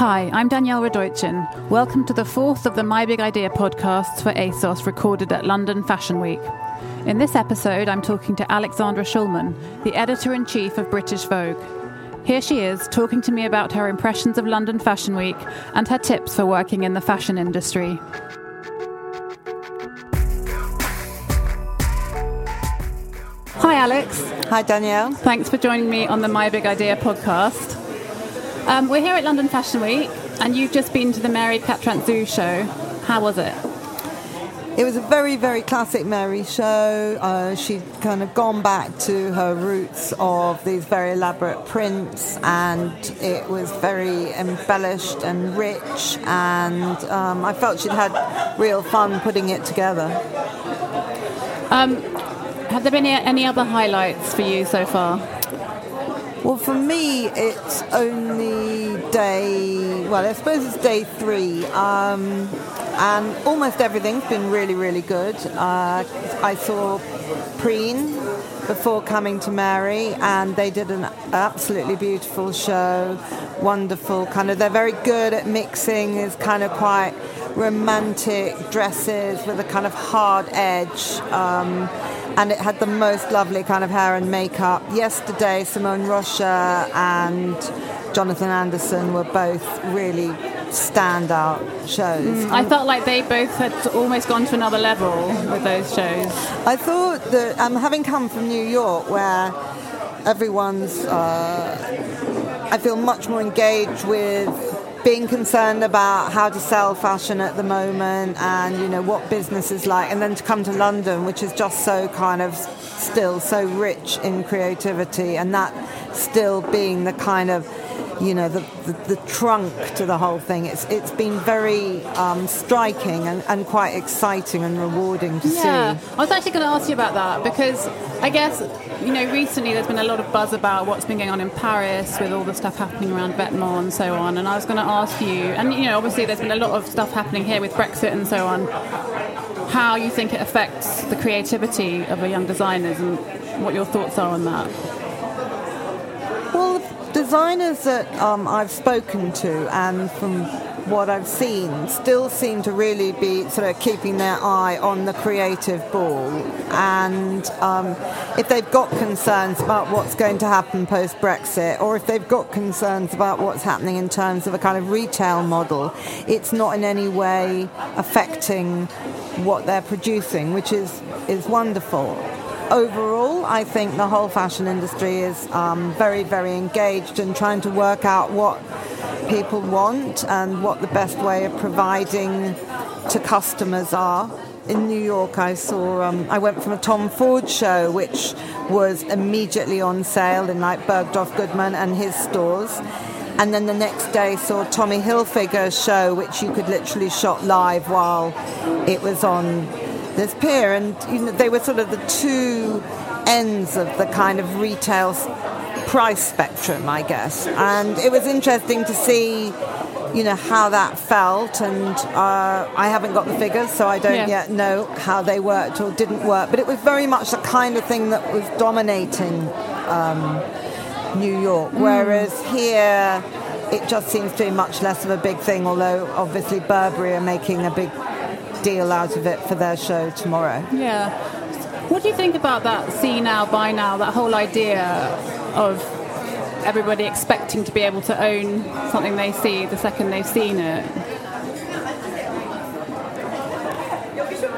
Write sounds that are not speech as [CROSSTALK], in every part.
Hi, I'm Danielle Radojcin. Welcome to the fourth of the My Big Idea podcasts for ASOS recorded at London Fashion Week. In this episode, I'm talking to Alexandra Shulman, the editor in chief of British Vogue. Here she is, talking to me about her impressions of London Fashion Week and her tips for working in the fashion industry. Hi, Alex. Hi, Danielle. Thanks for joining me on the My Big Idea podcast. Um, we're here at London Fashion Week, and you've just been to the Mary Katrantzou show. How was it? It was a very, very classic Mary show. Uh, she'd kind of gone back to her roots of these very elaborate prints, and it was very embellished and rich. And um, I felt she'd had real fun putting it together. Um, have there been any other highlights for you so far? Well, for me, it's only day, well, I suppose it's day three. Um, and almost everything's been really, really good. Uh, I saw Preen before coming to Mary, and they did an absolutely beautiful show. Wonderful, kind of. They're very good at mixing. Is kind of quite romantic dresses with a kind of hard edge. Um, and it had the most lovely kind of hair and makeup. Yesterday, Simone Rocha and Jonathan Anderson were both really standout shows. Mm, I felt like they both had almost gone to another level with those shows. I thought that, um, having come from New York, where everyone's, uh, I feel much more engaged with being concerned about how to sell fashion at the moment and you know what business is like and then to come to London which is just so kind of still so rich in creativity and that still being the kind of you know the, the, the trunk to the whole thing it's it's been very um, striking and, and quite exciting and rewarding to yeah. see I was actually going to ask you about that because I guess you know recently there's been a lot of buzz about what's been going on in Paris with all the stuff happening around Vetements and so on and I was going to ask you and you know obviously there's been a lot of stuff happening here with Brexit and so on how you think it affects the creativity of the young designers and what your thoughts are on that designers that um, I've spoken to and from what I've seen still seem to really be sort of keeping their eye on the creative ball. And um, if they've got concerns about what's going to happen post Brexit, or if they've got concerns about what's happening in terms of a kind of retail model, it's not in any way affecting what they're producing, which is, is wonderful overall, I think the whole fashion industry is um, very, very engaged in trying to work out what people want and what the best way of providing to customers are. In New York, I saw, um, I went from a Tom Ford show, which was immediately on sale in like Bergdorf Goodman and his stores. And then the next day saw Tommy Hilfiger's show, which you could literally shop live while it was on this pier, and you know, they were sort of the two ends of the kind of retail price spectrum, I guess. And it was interesting to see, you know, how that felt. And uh, I haven't got the figures, so I don't yeah. yet know how they worked or didn't work. But it was very much the kind of thing that was dominating um, New York, mm. whereas here it just seems to be much less of a big thing. Although obviously Burberry are making a big deal out of it for their show tomorrow. Yeah. What do you think about that see now, buy now, that whole idea of everybody expecting to be able to own something they see the second they've seen it?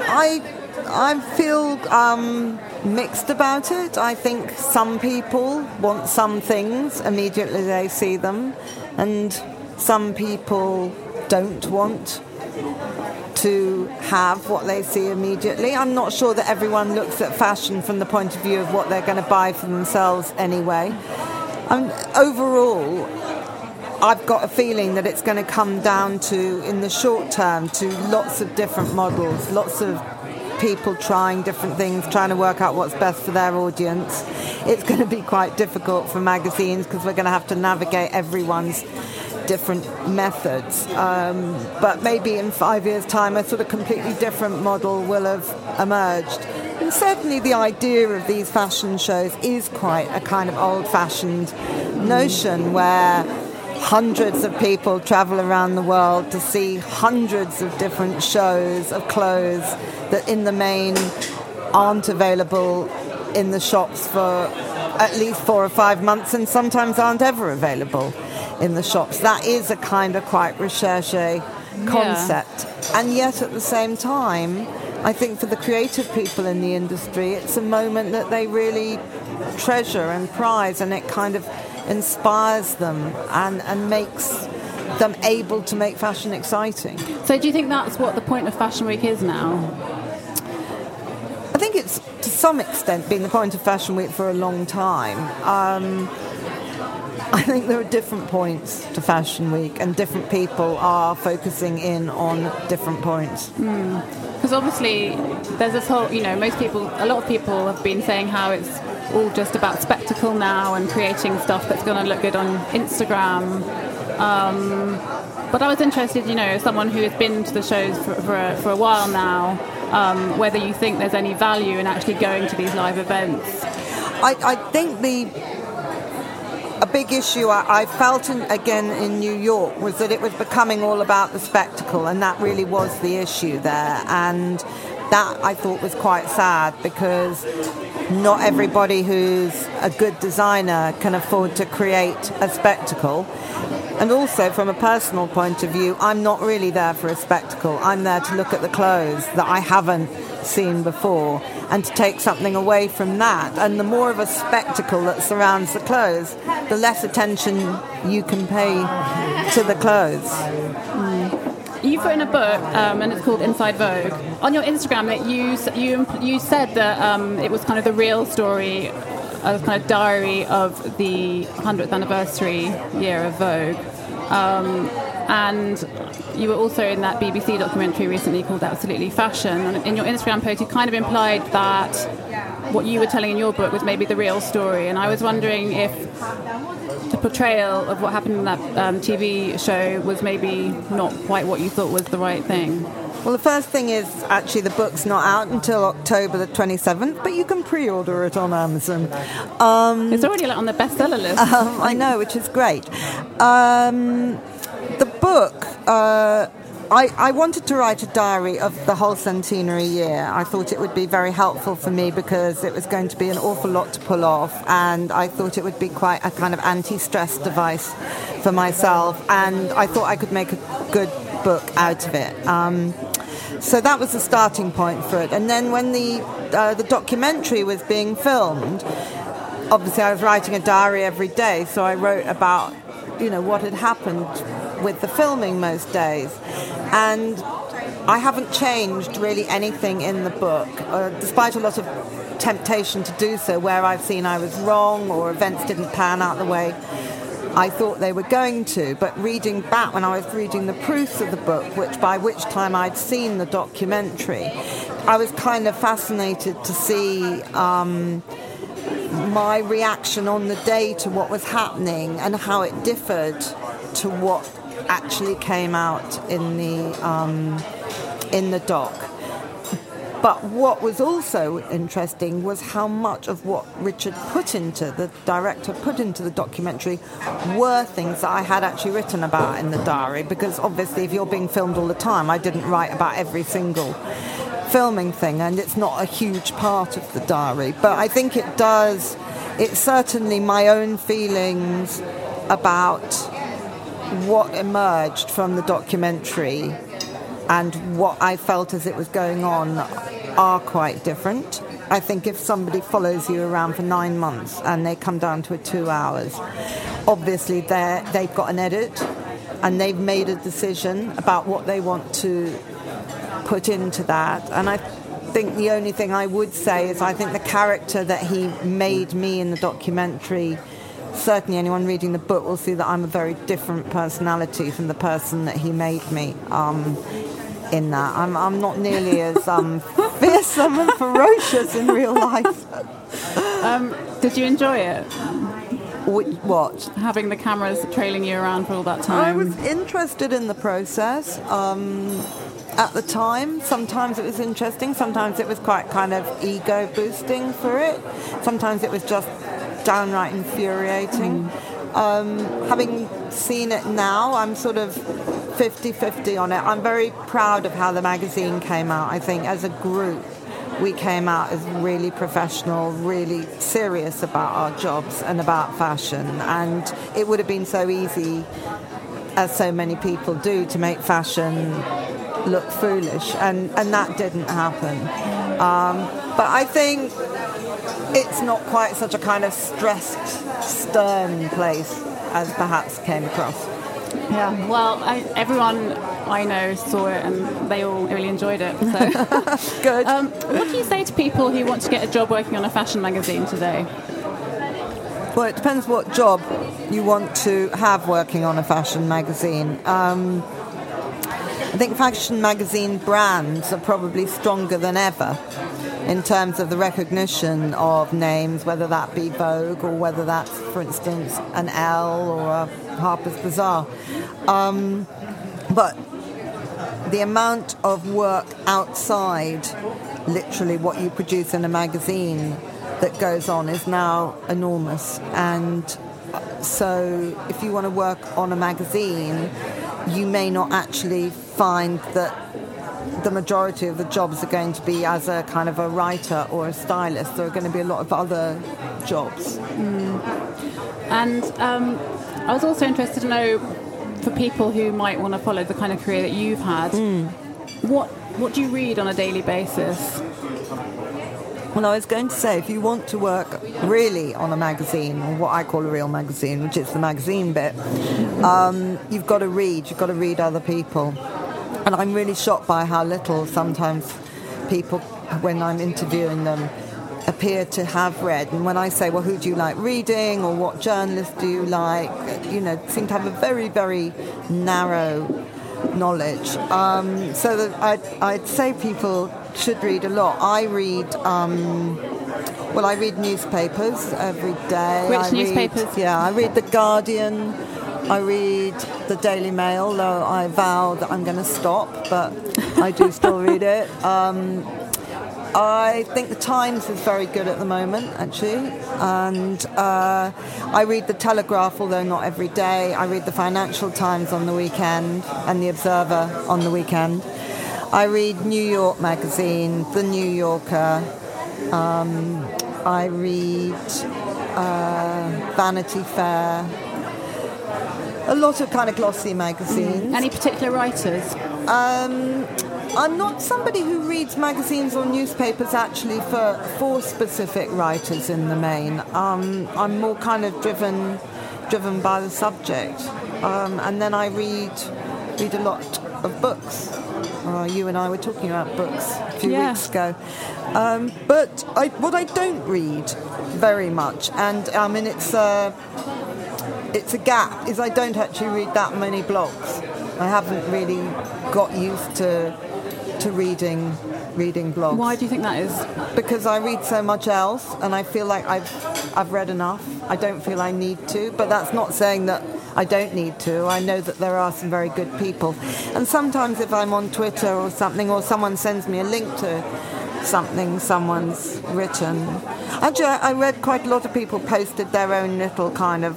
I I feel um, mixed about it. I think some people want some things immediately they see them, and some people don't want to have what they see immediately. I'm not sure that everyone looks at fashion from the point of view of what they're going to buy for themselves anyway. And overall, I've got a feeling that it's going to come down to, in the short term, to lots of different models, lots of people trying different things, trying to work out what's best for their audience. It's going to be quite difficult for magazines because we're going to have to navigate everyone's different methods. Um, but maybe in five years' time, a sort of completely different model will have emerged. And certainly, the idea of these fashion shows is quite a kind of old fashioned notion where hundreds of people travel around the world to see hundreds of different shows of clothes that in the main aren't available in the shops for at least four or five months and sometimes aren't ever available in the shops. That is a kind of quite recherche concept. Yeah. And yet at the same time, I think for the creative people in the industry, it's a moment that they really treasure and prize, and it kind of inspires them and, and makes them able to make fashion exciting. So, do you think that's what the point of Fashion Week is now? I think it's to some extent been the point of Fashion Week for a long time. Um, I think there are different points to Fashion Week, and different people are focusing in on different points. Because mm. obviously, there's this whole, you know, most people, a lot of people have been saying how it's all just about spectacle now and creating stuff that's going to look good on Instagram. Um, but I was interested, you know, as someone who has been to the shows for, for, a, for a while now, um, whether you think there's any value in actually going to these live events. I, I think the big issue I, I felt in, again in New York was that it was becoming all about the spectacle, and that really was the issue there. And that I thought was quite sad because not everybody who's a good designer can afford to create a spectacle. And also, from a personal point of view, I'm not really there for a spectacle. I'm there to look at the clothes that I haven't seen before and to take something away from that. And the more of a spectacle that surrounds the clothes, the less attention you can pay to the clothes. You've written a book, um, and it's called Inside Vogue. On your Instagram, that you you you said that um, it was kind of the real story, a kind of diary of the 100th anniversary year of Vogue. Um, and you were also in that BBC documentary recently called Absolutely Fashion. And in your Instagram post, you kind of implied that what you were telling in your book was maybe the real story. And I was wondering if the portrayal of what happened in that um, TV show was maybe not quite what you thought was the right thing. Well, the first thing is actually the book's not out until October the 27th, but you can pre order it on Amazon. Um, it's already like, on the bestseller list. Um, [LAUGHS] I know, which is great. Um, the book. Uh, I, I, wanted to write a diary of the whole centenary year. I thought it would be very helpful for me because it was going to be an awful lot to pull off, and I thought it would be quite a kind of anti stress device for myself, and I thought I could make a good book out of it. Um, so that was the starting point for it. And then when the, uh, the documentary was being filmed, obviously I was writing a diary every day, so I wrote about you know what had happened with the filming most days. And I haven't changed really anything in the book, uh, despite a lot of temptation to do so where I've seen I was wrong or events didn't pan out the way I thought they were going to. But reading back when I was reading the proofs of the book, which by which time I'd seen the documentary, I was kind of fascinated to see. Um, my reaction on the day to what was happening and how it differed to what actually came out in the um, in the doc. But what was also interesting was how much of what Richard put into the director put into the documentary were things that I had actually written about in the diary. Because obviously, if you're being filmed all the time, I didn't write about every single filming thing, and it's not a huge part of the diary. But I think it does. It's certainly my own feelings about what emerged from the documentary and what I felt as it was going on are quite different. I think if somebody follows you around for nine months and they come down to a two hours, obviously they they've got an edit and they've made a decision about what they want to put into that. And I think the only thing I would say is I think the character that he made me in the documentary certainly anyone reading the book will see that I'm a very different personality from the person that he made me. Um, in that, I'm, I'm not nearly as um, [LAUGHS] fearsome and ferocious in real life. Um, did you enjoy it? What? Having the cameras trailing you around for all that time. I was interested in the process. Um, at the time, sometimes it was interesting, sometimes it was quite kind of ego boosting for it, sometimes it was just downright infuriating. Mm. Um, having seen it now, I'm sort of 50 50 on it. I'm very proud of how the magazine came out. I think as a group, we came out as really professional, really serious about our jobs and about fashion. And it would have been so easy, as so many people do, to make fashion look foolish. And, and that didn't happen. Um, but I think it's not quite such a kind of stressed, stern place as perhaps came across. Yeah. Well, I, everyone I know saw it and they all really enjoyed it. So. [LAUGHS] Good. Um, what do you say to people who want to get a job working on a fashion magazine today? Well, it depends what job you want to have working on a fashion magazine. Um, I think fashion magazine brands are probably stronger than ever in terms of the recognition of names, whether that be Vogue or whether that's, for instance, an Elle or a Harper's Bazaar. Um, but the amount of work outside, literally what you produce in a magazine, that goes on is now enormous. And so, if you want to work on a magazine, you may not actually find that the majority of the jobs are going to be as a kind of a writer or a stylist. There are going to be a lot of other jobs. Mm. And um, I was also interested to know for people who might want to follow the kind of career that you've had, mm. what what do you read on a daily basis? Well, I was going to say, if you want to work really on a magazine, or what I call a real magazine, which is the magazine bit, um, you've got to read. You've got to read other people. And I'm really shocked by how little sometimes people, when I'm interviewing them, appear to have read. And when I say, well, who do you like reading or what journalist do you like, you know, seem to have a very, very narrow knowledge. Um, so that I'd, I'd, say people should read a lot. I read. Um, well, I read newspapers every day. Which I newspapers? Read, yeah, I read The Guardian. I read the Daily Mail, though I vow that I'm going to stop, but I do still read it. [LAUGHS] Um, I think the Times is very good at the moment, actually, and uh, I read the Telegraph, although not every day. I read the Financial Times on the weekend and the Observer on the weekend. I read New York Magazine, The New Yorker. Um, I read uh, Vanity Fair. A lot of kind of glossy magazines. Any particular writers? Um, I'm not somebody who reads magazines or newspapers actually for, for specific writers in the main. Um, I'm more kind of driven driven by the subject, um, and then I read read a lot of books. Uh, you and I were talking about books a few yeah. weeks ago. Um, but I, what I don't read very much, and I mean it's a, it's a gap, is I don't actually read that many blogs. I haven't really got used to to reading reading blogs. Why do you think that is? Because I read so much else, and I feel like I've I've read enough. I don't feel I need to, but that's not saying that I don't need to. I know that there are some very good people, and sometimes if I'm on Twitter or something, or someone sends me a link to something someone's written. Actually, I read quite a lot of people posted their own little kind of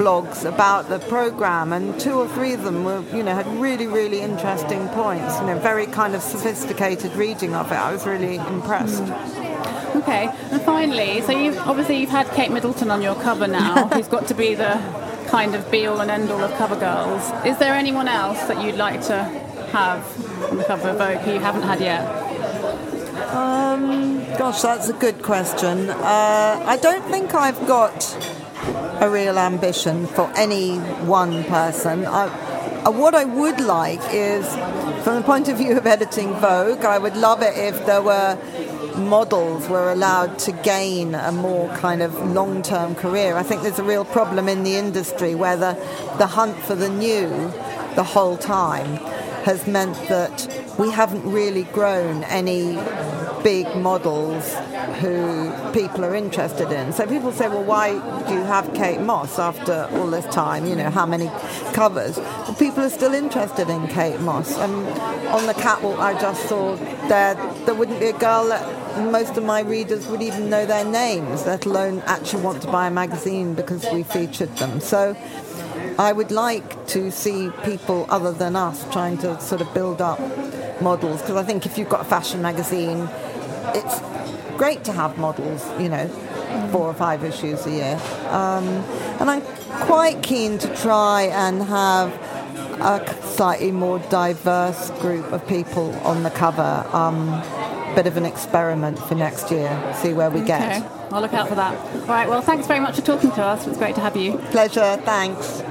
blogs about the program, and two or three of them were, you know, had really, really interesting points. You know, very kind of sophisticated reading of it. I was really impressed. Mm. Okay, and finally, so you've obviously you've had Kate Middleton on your cover now, [LAUGHS] who's got to be the kind of be all and end all of cover girls. Is there anyone else that you'd like to have on the cover of Vogue who you haven't had yet? Um, gosh, that's a good question. Uh, I don't think I've got a real ambition for any one person. I, uh, what I would like is, from the point of view of editing Vogue, I would love it if there were models were allowed to gain a more kind of long term career. I think there's a real problem in the industry where the, the hunt for the new the whole time has meant that we haven't really grown any big models who people are interested in. So people say, well, why do you have Kate Moss after all this time? You know, how many covers? Well, people are still interested in Kate Moss. And on the catwalk I just saw, there, there wouldn't be a girl that most of my readers would even know their names, let alone actually want to buy a magazine because we featured them. So I would like to see people other than us trying to sort of build up models because I think if you've got a fashion magazine, it's great to have models, you know, four or five issues a year. Um, and I'm quite keen to try and have a slightly more diverse group of people on the cover. Um, bit of an experiment for next year, see where we get. Okay, I'll look out for that. All right, well, thanks very much for talking to us. It's great to have you. Pleasure, thanks.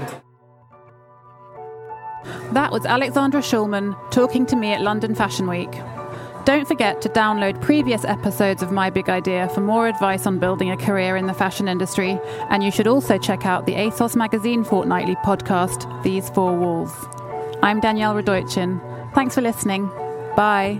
That was Alexandra Shulman talking to me at London Fashion Week. Don't forget to download previous episodes of My Big Idea for more advice on building a career in the fashion industry, and you should also check out the ASOS Magazine fortnightly podcast, These Four Walls. I'm Danielle Radojcin. Thanks for listening. Bye.